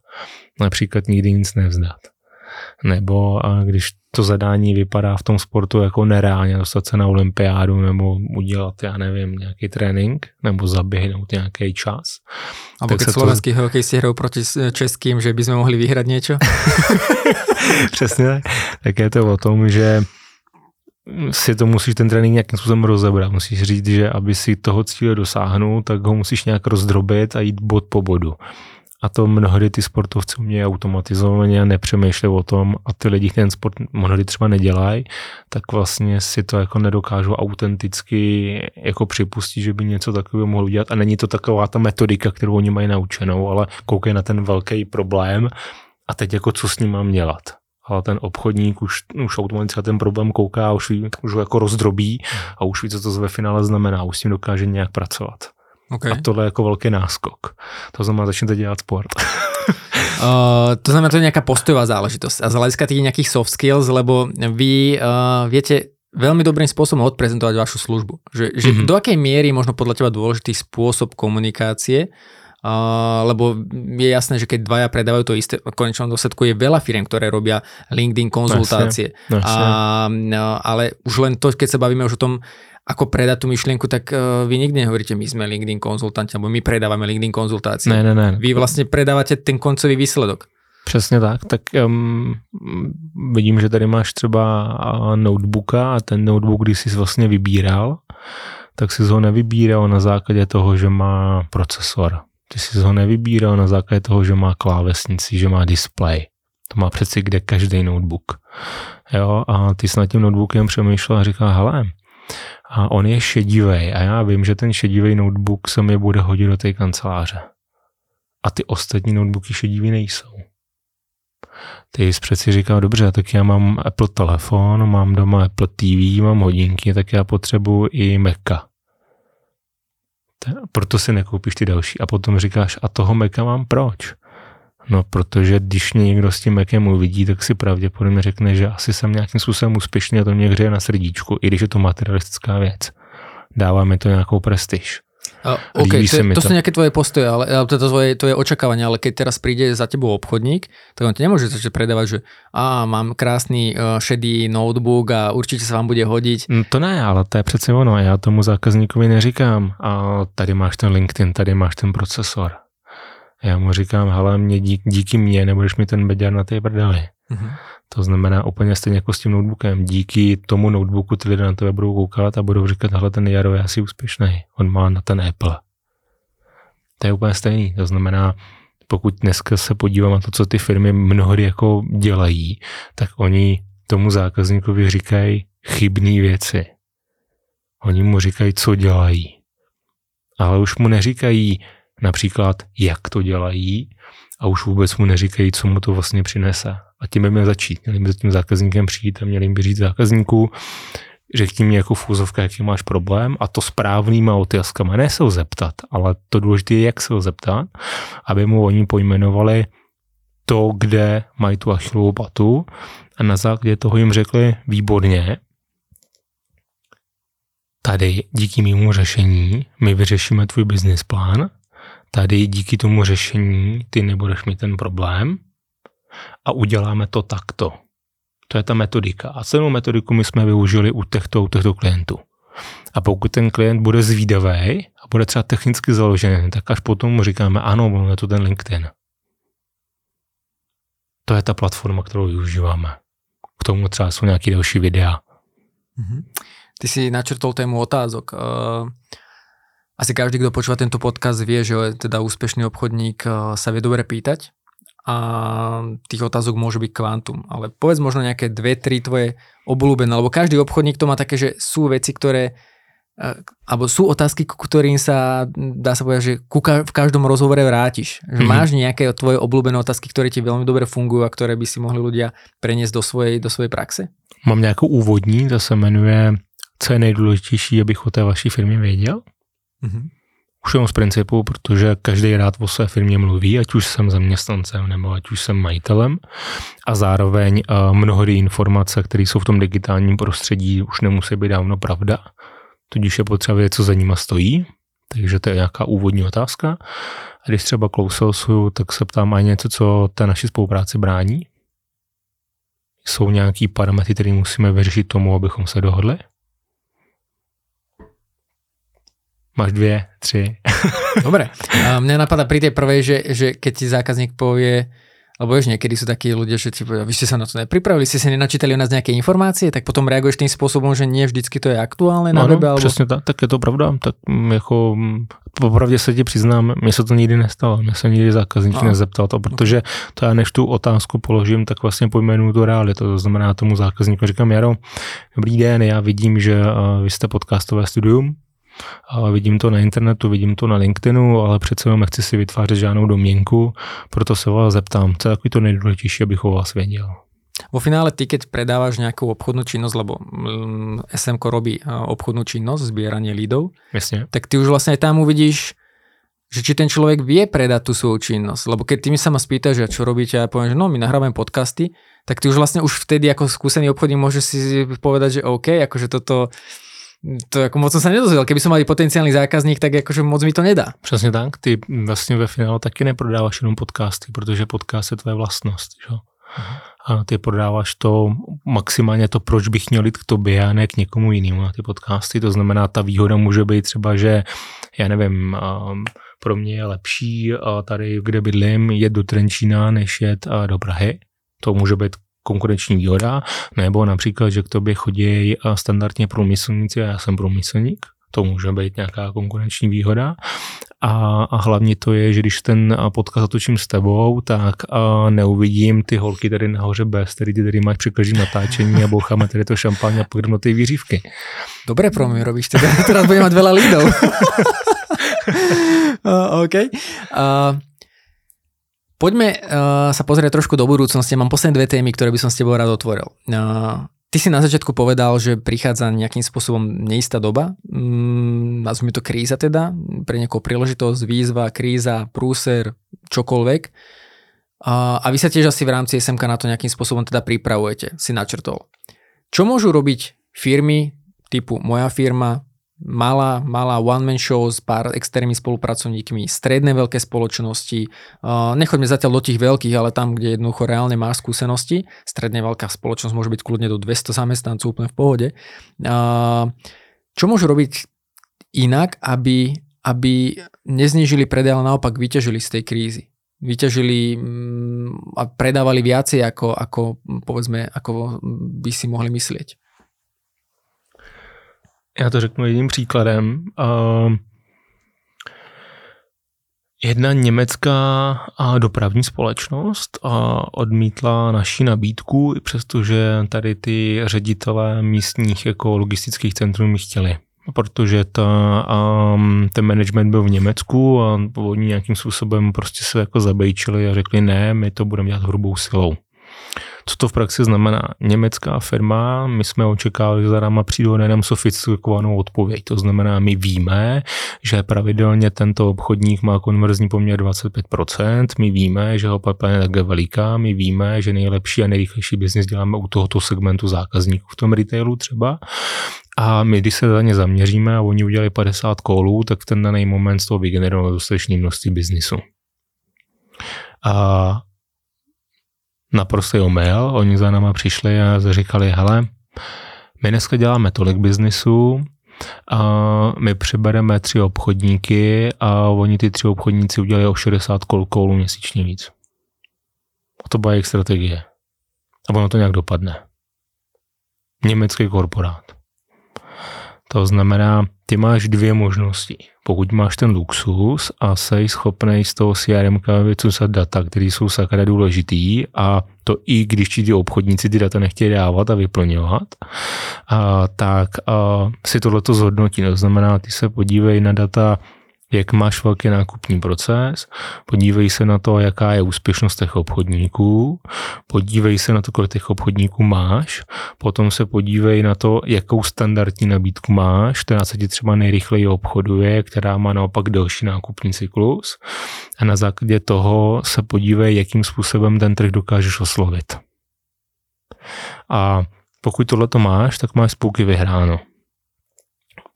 Například nikdy nic nevzdat. Nebo a když to zadání vypadá v tom sportu jako nereálně dostat se na olympiádu nebo udělat, já nevím, nějaký trénink nebo zaběhnout nějaký čas. A keď slovenský to... hokej si hrou proti českým, že bychom mohli vyhrát něco? Přesně tak. Tak je to o tom, že si to musíš ten trénink nějakým způsobem rozebrat. Musíš říct, že aby si toho cíle dosáhnul, tak ho musíš nějak rozdrobit a jít bod po bodu. A to mnohdy ty sportovci umějí automatizovaně a nepřemýšleli o tom a ty lidi, ten sport mnohdy třeba nedělají, tak vlastně si to jako nedokážou autenticky jako připustit, že by něco takového mohlo dělat a není to taková ta metodika, kterou oni mají naučenou, ale koukají na ten velký problém a teď jako co s ním mám dělat ale ten obchodník už, už automaticky ten problém kouká a už, už ho jako rozdrobí a už ví, co to ve finále znamená, už s tím dokáže nějak pracovat. Okay. A tohle je jako velký náskok. To znamená, začnete dělat sport. uh, to znamená, to je nějaká postojová záležitost. A z hľadiska tých nejakých soft skills, lebo vy uh, viete veľmi dobrým spôsobom odprezentovať vašu službu. Že, že mm-hmm. do akej miery možno podľa teba dôležitý spôsob komunikácie, Uh, lebo je jasné, že keď dvaja predávajú to isté, v konečnom dôsledku je veľa firm, ktoré robia LinkedIn konzultácie. Jasne, jasne. A, no, ale už len to, keď sa bavíme už o tom, ako predať tú myšlienku, tak uh, vy nikdy nehovoríte, my sme LinkedIn konzultanti, alebo my predávame LinkedIn konzultácie. Ne, ne, ne. Vy vlastně predávate ten koncový výsledok. Přesně tak. Tak um, vidím, že tady máš třeba notebooka a ten notebook, když jsi vlastně vybíral, tak si ho nevybíral na základě toho, že má procesor. Ty jsi ho nevybíral na základě toho, že má klávesnici, že má display. To má přeci kde každý notebook. Jo, a ty jsi nad tím notebookem přemýšlel a říkal, hele, a on je šedivý a já vím, že ten šedivý notebook se mi bude hodit do té kanceláře. A ty ostatní notebooky šedivý nejsou. Ty jsi přeci říkal, dobře, tak já mám Apple telefon, mám doma Apple TV, mám hodinky, tak já potřebuji i Maca. Proto si nekoupíš ty další. A potom říkáš, a toho Maca mám proč? No, protože když mě někdo s tím Macem uvidí, tak si pravděpodobně řekne, že asi jsem nějakým způsobem úspěšný a to mě hřeje na srdíčku, i když je to materialistická věc. Dává mi to nějakou prestiž. Uh, OK, to, je, to, to sú nejaké tvoje postoje, ale to, tvoje, to je očakávanie, ale keď teraz príde za tebou obchodník, tak on ti nemôže začať predávať, že a mám krásný uh, šedý notebook a určitě se vám bude hodit. Mm, to ne, ale to je přece ono. Já tomu zákazníkovi neříkám, a tady máš ten LinkedIn, tady máš ten procesor. Já mu říkám, hele, mě dík, díky mně nebudeš mi ten beďar na té prdeli. Mm-hmm. To znamená úplně stejně jako s tím notebookem. Díky tomu notebooku ty lidé na tebe budou koukat a budou říkat, hele, ten Jaro je asi úspěšný. On má na ten Apple. To je úplně stejný. To znamená, pokud dneska se podívám na to, co ty firmy mnohdy jako dělají, tak oni tomu zákazníkovi říkají chybné věci. Oni mu říkají, co dělají. Ale už mu neříkají například, jak to dělají a už vůbec mu neříkají, co mu to vlastně přinese. A tím by měl začít. Měli by za tím zákazníkem přijít a měli by říct zákazníku, řekni mi jako fúzovka, jaký máš problém a to správnýma otázkama. Ne se ho zeptat, ale to důležité je, jak se ho zeptat, aby mu oni pojmenovali to, kde mají tu achilovou patu a na základě toho jim řekli výborně, tady díky mému řešení my vyřešíme tvůj business plán, tady díky tomu řešení ty nebudeš mít ten problém, a uděláme to takto. To je ta metodika. A celou metodiku my jsme využili u těchto, u těchto klientů. A pokud ten klient bude zvídavý a bude třeba technicky založený, tak až potom mu říkáme, ano, máme to ten LinkedIn. To je ta platforma, kterou využíváme. K tomu třeba jsou nějaké další videa. Mm-hmm. Ty si načrtol tému otázok. Uh, asi každý, kdo počúva tento podcast, vie, že teda úspešný obchodník uh, sa vie dobre pýtať a tých otázok môže byť kvantum. Ale povedz možno nejaké dve, tri tvoje obľúbené, lebo každý obchodník to má také, že sú veci, ktoré alebo sú otázky, ku ktorým sa, dá sa povedať, že v každom rozhovore vrátiš. Že mm-hmm. máš nejaké tvoje obľúbené otázky, ktoré ti veľmi dobre fungujú a ktoré by si mohli ľudia preniesť do svojej, do svojej praxe? Mám nějakou úvodní, ta se jmenuje Co je nejdůležitější, abych o té vaší firmě věděl? Mm-hmm. Už jenom z principu, protože každý rád o své firmě mluví, ať už jsem zaměstnancem nebo ať už jsem majitelem a zároveň uh, mnohdy informace, které jsou v tom digitálním prostředí, už nemusí být dávno pravda, tudíž je potřeba vědět, co za nima stojí, takže to je nějaká úvodní otázka. A když třeba klouselsuju, tak se ptám ani něco, co té naší spolupráci brání. Jsou nějaký parametry, které musíme vyřešit tomu, abychom se dohodli? Máš dvě, tři. Dobre. A mňa napadá pri tej prvej, že, že keď ti zákazník povie, lebo vieš, niekedy sú takí ľudia, že ti povedia, vy ste sa na to nepripravili, ste sa nenačítali o nás nejaké informácie, tak potom reaguješ tým spôsobom, že nie vždycky to je aktuálne na ano, webe. Alebo... Přesně tak, tak je to pravda. Tak mm, jako mm, popravdě se ti přiznám, mně se to nikdy nestalo, mě se nikdy zákazník no. nezeptal to, protože to já než tu otázku položím, tak vlastně pojmenuju tu realitu, to znamená tomu zákazníku, říkám, Jaro, dobrý den, já vidím, že vy jste podcastové studium, a vidím to na internetu, vidím to na LinkedInu, ale přece jenom nechci si vytvářet žádnou domněnku, proto se vás zeptám, co je takový to nejdůležitější, abych o vás věděl. Vo finále ty, keď predávaš nejakú obchodnú činnosť, lebo mm, SMK robí obchodnú činnosť, zbieranie lídov, Jasne. tak ty už vlastne aj tam uvidíš, že či ten človek vie predať tú svoju činnosť. Lebo keď ty mi sa ma spýtaš, že čo robíte a ja poviem, že no my nahrávame podcasty, tak ty už vlastne už vtedy ako skúsený obchodník môžeš si povedať, že OK, akože toto to jako moc jsem se nedozvěděl. Keby som mali potenciální zákazník, tak jakože moc mi to nedá. Přesně tak. Ty vlastně ve finále taky neprodáváš jenom podcasty, protože podcast je tvoje vlastnost. Že? A ty prodáváš to maximálně to, proč bych měl jít k tobě a ne k někomu jinému na ty podcasty. To znamená, ta výhoda může být třeba, že já nevím, pro mě je lepší tady, kde bydlím, jet do Trenčína, než jet do Prahy. To může být konkurenční výhoda, nebo například, že k tobě chodí standardně průmyslníci a já jsem průmyslník, to může být nějaká konkurenční výhoda. A, a hlavně to je, že když ten podcast zatočím s tebou, tak a neuvidím ty holky tady nahoře bez, který ty tady máš při každém natáčení a boucháme tady to šampaň a půjdeme ty výřívky. Dobré pro mě robíš, teda, teraz budeme mať veľa lídov. uh, OK. Uh, Poďme uh, sa pozrieť trošku do budúcnosti. Mám posledné dve témy, ktoré by som s tebou rád otvoril. Uh, ty si na začiatku povedal, že prichádza nejakým spôsobom neistá doba. Mm, nazvime to kríza teda, pre nejakou príležitosť, výzva, kríza, prúser, čokoľvek. Uh, a vy sa tiež asi v rámci SMK na to nejakým spôsobom teda pripravujete, si načrtol. Čo môžu robiť firmy typu moja firma, malá, malá one-man show s pár externými spolupracovníkmi, stredné veľké spoločnosti. Nechoďme zatiaľ do tých veľkých, ale tam, kde jednoducho reálne máš skúsenosti. Stredne veľká spoločnosť môže byť kľudne do 200 zamestnancov úplne v pohode. Čo môžu robiť inak, aby, aby neznižili predaj, ale naopak vyťažili z tej krízy? vyťažili mm, a predávali viacej ako, ako povedzme, ako by si mohli myslieť. Já to řeknu jedním příkladem. Uh, jedna německá dopravní společnost odmítla naší nabídku, přestože tady ty ředitelé místních jako logistických centrů mi chtěli protože ta, um, ten management byl v Německu a oni nějakým způsobem prostě se jako zabejčili a řekli ne, my to budeme dělat hrubou silou. Co to v praxi znamená? Německá firma, my jsme očekávali, že za náma přijdou nejenom sofistikovanou odpověď. To znamená, my víme, že pravidelně tento obchodník má konverzní poměr 25%, my víme, že ho pipeline je také veliká, my víme, že nejlepší a nejrychlejší biznis děláme u tohoto segmentu zákazníků v tom retailu třeba. A my, když se za ně zaměříme a oni udělali 50 kolů, tak v ten daný moment z toho vygenerovalo dostatečné množství biznisu. A naprostý omyl. Oni za náma přišli a říkali, hele, my dneska děláme tolik biznisu, a my přebereme tři obchodníky a oni ty tři obchodníci udělali o 60 kolů měsíčně víc. A to byla jejich strategie. A ono to nějak dopadne. Německý korporát. To znamená, ty máš dvě možnosti. Pokud máš ten luxus a jsi schopný z toho CRM vycusat data, které jsou sakra důležitý a to i když ti ty obchodníci ty data nechtějí dávat a vyplňovat, a, tak a, si tohleto zhodnotí. To znamená, ty se podívej na data jak máš velký nákupní proces, podívej se na to, jaká je úspěšnost těch obchodníků, podívej se na to, kolik těch obchodníků máš, potom se podívej na to, jakou standardní nabídku máš, která se ti třeba nejrychleji obchoduje, která má naopak delší nákupní cyklus a na základě toho se podívej, jakým způsobem ten trh dokážeš oslovit. A pokud tohle to máš, tak máš spouky vyhráno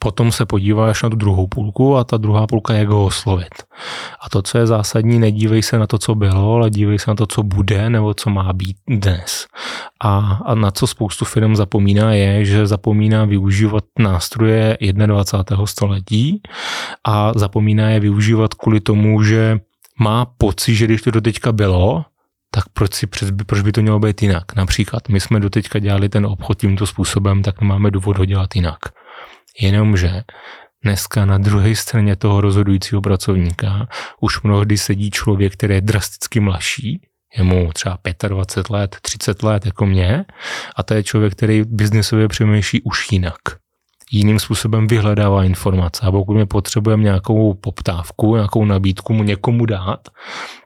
potom se podíváš na tu druhou půlku a ta druhá půlka, jak ho oslovit. A to, co je zásadní, nedívej se na to, co bylo, ale dívej se na to, co bude nebo co má být dnes. A, a na co spoustu firm zapomíná je, že zapomíná využívat nástroje 21. století a zapomíná je využívat kvůli tomu, že má pocit, že když to do teďka bylo, tak proč, si, proč by to mělo být jinak? Například my jsme doteďka dělali ten obchod tímto způsobem, tak máme důvod ho dělat jinak. Jenomže dneska na druhé straně toho rozhodujícího pracovníka už mnohdy sedí člověk, který je drasticky mladší, je mu třeba 25 let, 30 let jako mě a to je člověk, který biznesově přemýšlí už jinak. Jiným způsobem vyhledává informace a pokud my potřebujeme nějakou poptávku, nějakou nabídku mu někomu dát,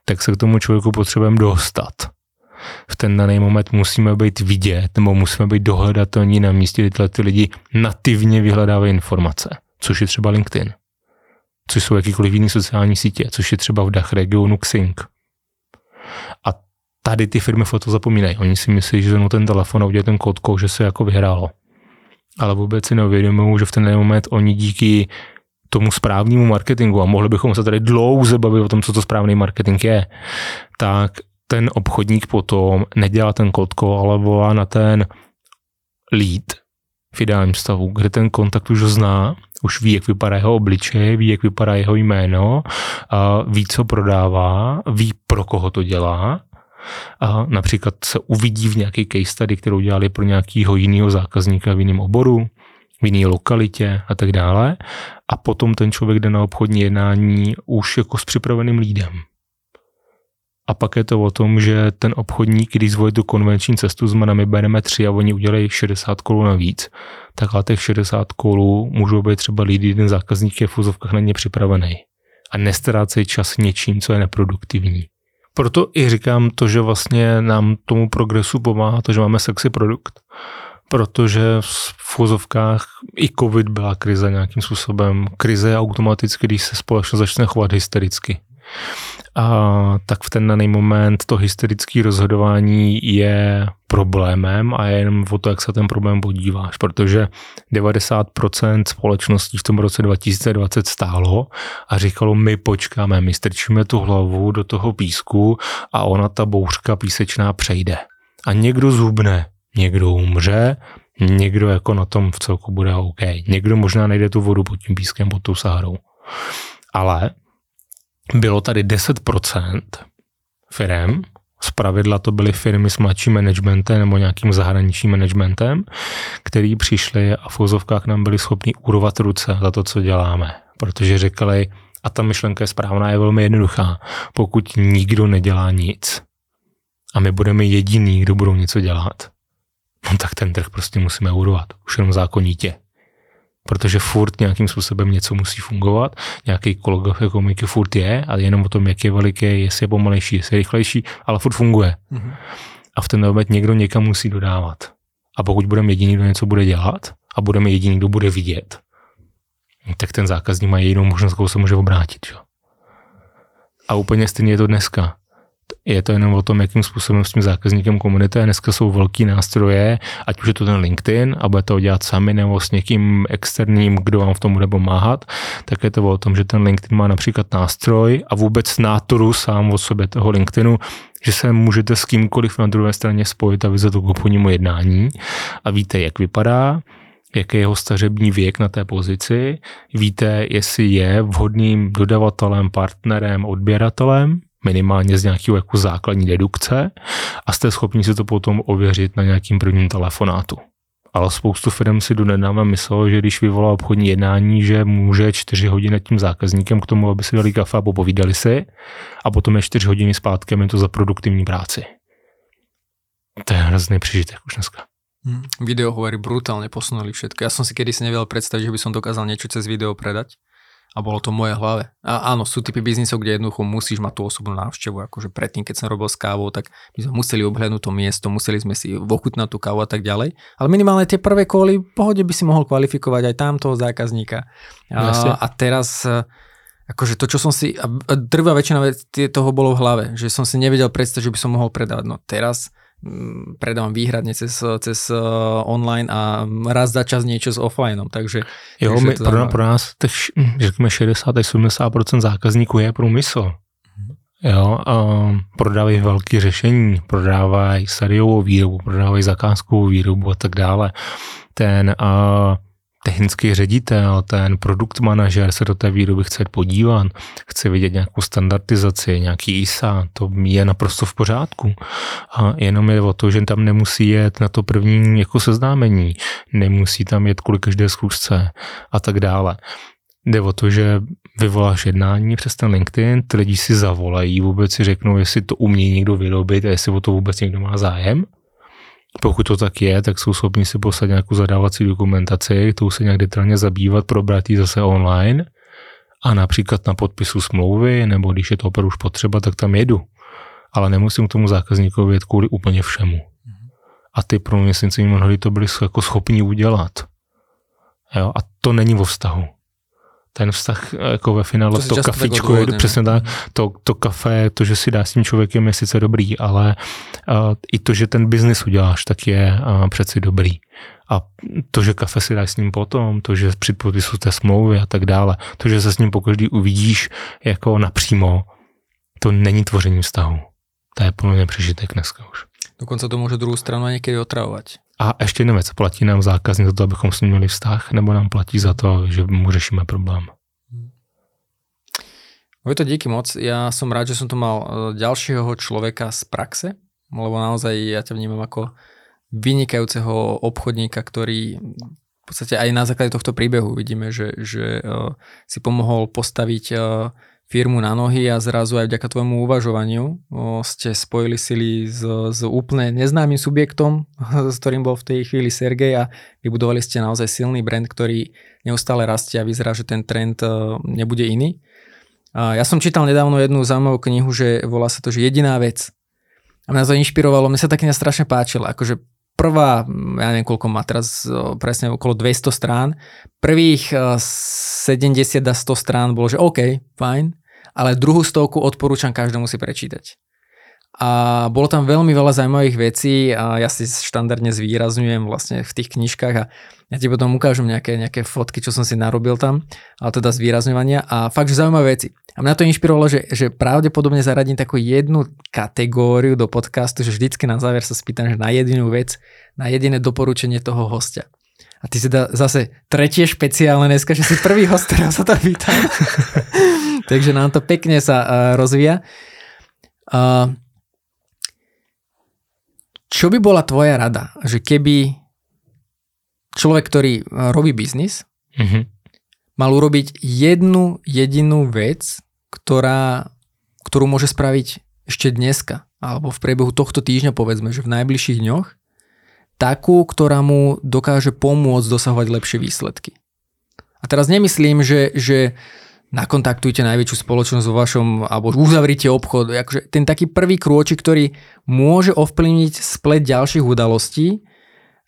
tak se k tomu člověku potřebujeme dostat v ten daný moment musíme být vidět nebo musíme být dohledatelní na místě, tyhle ty lidi nativně vyhledávají informace, což je třeba LinkedIn, což jsou jakýkoliv jiný sociální sítě, což je třeba v DACH regionu Xing. A tady ty firmy foto zapomínají. Oni si myslí, že ten telefon a udělají ten kódkou, že se jako vyhrálo. Ale vůbec si neuvědomují, že v ten moment oni díky tomu správnému marketingu, a mohli bychom se tady dlouze bavit o tom, co to správný marketing je, tak ten obchodník potom nedělá ten kotko, ale volá na ten lead v ideálním stavu, kde ten kontakt už zná, už ví, jak vypadá jeho obličej, ví, jak vypadá jeho jméno, a ví, co prodává, ví, pro koho to dělá. A například se uvidí v nějaké case study, kterou dělali pro nějakého jiného zákazníka v jiném oboru, v jiné lokalitě a tak dále. A potom ten člověk jde na obchodní jednání už jako s připraveným lídem. A pak je to o tom, že ten obchodník, když zvolí tu konvenční cestu, znamená my bereme tři a oni udělají 60 kolů navíc, tak ale těch 60 kolů můžou být třeba lidi, ten zákazník je v úzovkách na ně připravený a nestrácej čas něčím, co je neproduktivní. Proto i říkám to, že vlastně nám tomu progresu pomáhá to, že máme sexy produkt. Protože v úzovkách i covid byla krize nějakým způsobem. Krize je automaticky, když se společnost začne chovat hystericky a tak v ten daný moment to hysterické rozhodování je problémem a je jenom o to, jak se ten problém podíváš, protože 90% společností v tom roce 2020 stálo a říkalo, my počkáme, my strčíme tu hlavu do toho písku a ona ta bouřka písečná přejde. A někdo zubne, někdo umře, někdo jako na tom v celku bude OK. Někdo možná najde tu vodu pod tím pískem, pod tou sárou. Ale bylo tady 10% firm, z pravidla to byly firmy s mladším managementem nebo nějakým zahraničním managementem, který přišli a v úzovkách nám byli schopni urvat ruce za to, co děláme. Protože řekli, a ta myšlenka je správná, je velmi jednoduchá. Pokud nikdo nedělá nic a my budeme jediný, kdo budou něco dělat, no tak ten trh prostě musíme urvat. Už jenom zákonitě protože furt nějakým způsobem něco musí fungovat, nějaký kolegov ekonomiky furt je, ale jenom o tom, jak je veliký, jestli je pomalejší, jestli je rychlejší, ale furt funguje. Mm-hmm. A v ten moment někdo někam musí dodávat. A pokud budeme jediný, kdo něco bude dělat a budeme jediný, kdo bude vidět, tak ten zákazník má jedinou možnost, kterou se může obrátit. Že? A úplně stejně je to dneska je to jenom o tom, jakým způsobem s tím zákazníkem komunituje. Dneska jsou velký nástroje, ať už je to ten LinkedIn a budete to dělat sami nebo s někým externím, kdo vám v tom bude pomáhat, tak je to o tom, že ten LinkedIn má například nástroj a vůbec nátoru sám o sobě toho LinkedInu, že se můžete s kýmkoliv na druhé straně spojit a vyzvat k obchodnímu jednání a víte, jak vypadá, jaký je jeho stařební věk na té pozici, víte, jestli je vhodným dodavatelem, partnerem, odběratelem, minimálně z nějakého jako základní dedukce a jste schopni si to potom ověřit na nějakým prvním telefonátu. Ale spoustu firm si donedávna myslelo, že když vyvolá obchodní jednání, že může čtyři hodiny tím zákazníkem k tomu, aby si dali kafe a popovídali si a potom je čtyři hodiny zpátky je to za produktivní práci. To je hrozný přežitek už dneska. Hmm. Videohovory brutálne posunuli všetko. Ja som si kedy si nevedel predstaviť, že by som dokázal niečo cez video predať a bolo to moje hlave. A áno, sú typy biznisov, kde jednoducho musíš mať tú osobnú návštevu, akože predtým, keď som robil s kávou, tak my sme museli obhľadnúť to miesto, museli sme si ochutnať tú kávu a tak ďalej. Ale minimálne tie prvé koly, v pohode by si mohol kvalifikovať aj tam toho zákazníka. A, a teraz akože to, čo som si, a drvá väčšina toho bolo v hlave, že som si nevedel predstaviť, že by som mohol predávať. No teraz predávam výhradne cez, cez uh, online a raz za čas niečo s offlineom, takže... Jo, takže my, pro, pro nás těch, řekněme 60 až 70% zákazníků je průmysl. Mhm. Jo, um, prodávají velké řešení, prodávají sériovou výrobu, prodávají zakázkovou výrobu a tak dále. Ten uh, technický ředitel, ten produkt manažer se do té výroby chce podívat, chce vidět nějakou standardizaci, nějaký ISA, to je naprosto v pořádku. A jenom je o to, že tam nemusí jet na to první jako seznámení, nemusí tam jet kvůli každé zkusce a tak dále. Jde o to, že vyvoláš jednání přes ten LinkedIn, ty lidi si zavolají, vůbec si řeknou, jestli to umí někdo vyrobit a jestli o to vůbec někdo má zájem pokud to tak je, tak jsou schopni si poslat nějakou zadávací dokumentaci, kterou se nějak detailně zabývat, probrat ji zase online a například na podpisu smlouvy, nebo když je to opravdu už potřeba, tak tam jedu. Ale nemusím k tomu zákazníkovi jet kvůli úplně všemu. A ty průmyslníci mnohdy to byli jako schopni udělat. Jo? A to není vo vztahu ten vztah jako ve finále, to, to kafičko je přesně tak, to, to kafe, to, že si dá s tím člověkem je sice dobrý, ale uh, i to, že ten biznis uděláš, tak je uh, přeci dobrý. A to, že kafe si dáš s ním potom, to, že při podpisu té smlouvy a tak dále, to, že se s ním pokaždý uvidíš jako napřímo, to není tvoření vztahu. To je plně přežitek dneska už. Dokonce to může druhou stranu někdy otravovat. A ještě jedna věc, platí nám zákazník za to, abychom s ním měli vztah, nebo nám platí za to, že mu řešíme problém? Je to díky moc. Ja som rád, že som tu mal e, ďalšieho človeka z praxe, lebo naozaj ja ťa vnímam ako vynikajúceho obchodníka, ktorý v podstate aj na základe tohto príbehu vidíme, že, že uh, si pomohol postaviť uh, firmu na nohy a zrazu aj vďaka tvojmu uvažovaniu o, ste spojili sily s, s úplne neznámym subjektom, s ktorým bol v tej chvíli Sergej a vybudovali ste naozaj silný brand, ktorý neustále rastie a vyzerá, že ten trend o, nebude iný. A ja som čítal nedávno jednu zaujímavú knihu, že volá sa to, že jediná vec. A mňa to inšpirovalo, mne sa tá kniha strašne páčila, akože prvá, ja neviem koľko má teraz, presne okolo 200 strán, prvých 70 a 100 strán bolo, že OK, fajn, ale druhú stovku odporúčam každému si prečítať. A bolo tam veľmi veľa zaujímavých vecí a ja si štandardne zvýrazňujem vlastne v tých knižkách a ja ti potom ukážem nejaké, nejaké fotky, čo som si narobil tam, ale teda zvýrazňovania a fakt, že zaujímavé veci. A mňa to inšpirovalo, že, že pravdepodobne zaradím takú jednu kategóriu do podcastu, že vždycky na záver sa spýtam, že na jedinú vec, na jediné doporučenie toho hostia. A ty si da zase tretie špeciálne dneska, že si prvý host, ktorého sa tam pýtam. Takže nám to pekne sa uh, rozvíja. Uh, čo by bola tvoja rada, že keby človek, ktorý robí biznis, mm-hmm. mal urobiť jednu jedinú vec, ktorá, ktorú môže spraviť ešte dneska, alebo v priebehu tohto týždňa, povedzme, že v najbližších dňoch, takú, ktorá mu dokáže pomôcť dosahovať lepšie výsledky. A teraz nemyslím, že, že nakontaktujte najväčšiu spoločnosť vo vašom, alebo uzavrite obchod. Akože ten taký prvý krôčik, ktorý môže ovplyvniť splet ďalších udalostí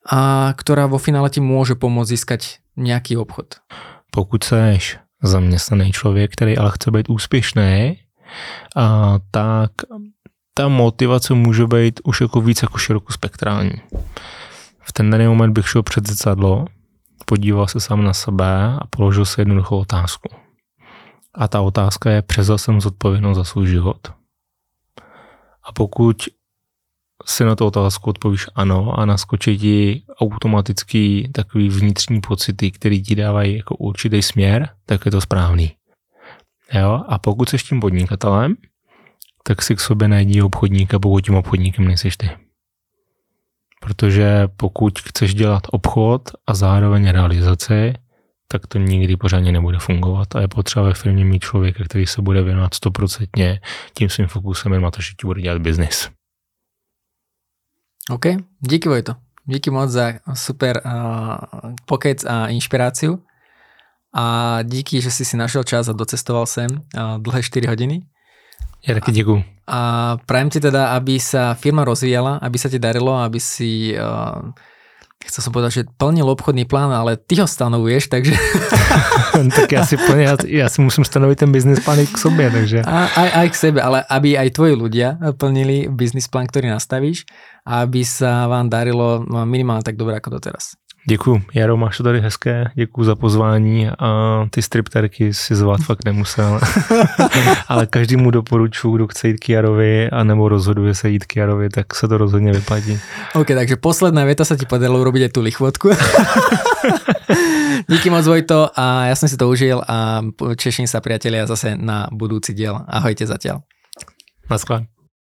a ktorá vo finále ti môže pomôcť získať nejaký obchod. Pokud seš zaměstnaný člověk, který ale chce být úspěšný, a tak ta motivace může být už jako víc jako širokospektrální v ten daný moment bych šel před zrcadlo, podíval se sám na sebe a položil si jednoduchou otázku. A ta otázka je, přezal jsem zodpovědnost za svůj život. A pokud si na tu otázku odpovíš ano a naskočí ti automatický takový vnitřní pocity, který ti dávají jako určitý směr, tak je to správný. Jo? A pokud jsi tím podnikatelem, tak si k sobě najdi obchodníka, pokud tím obchodníkem nejsi ty Protože pokud chceš dělat obchod a zároveň realizaci, tak to nikdy pořádně nebude fungovat a je potřeba ve firmě mít člověka, který se bude věnovat stoprocentně tím svým fokusem na to, že ti bude dělat biznis. OK, díky Vojto. Díky moc za super uh, pokec a inšpiráciu a díky, že si si našel čas a docestoval sem uh, dlhé 4 hodiny. Ja taky děkuju. A prajem ti teda, aby sa firma rozvíjala, aby sa ti darilo, aby si uh, chcel som povedať, že plnil obchodný plán, ale ty ho stanovuješ, takže... tak já si, plně, já, já si musím stanovit ten business plán i k sobě, takže... A, aj, aj k sebe, ale aby aj tvoji ľudia plnili business plán, ktorý nastavíš a aby sa vám darilo minimálně tak dobre ako doteraz. Děkuji. Jaro, máš to tady hezké, děkuji za pozvání a ty stripterky si zvat fakt nemusel. Ale každému doporučuji, kdo chce jít k Jarovi a nebo rozhoduje se jít k Jarovi, tak se to rozhodně vypadí. OK, takže posledná věta se ti podarilo urobiť aj tu lichvotku. Díky moc Vojto a ja som si to užil a češím sa priatelia zase na budúci diel. Ahojte zatiaľ. Naschle.